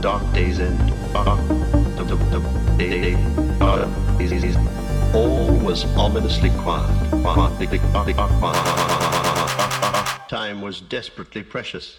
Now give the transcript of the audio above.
Dark day's end. All was ominously quiet. Time was desperately precious.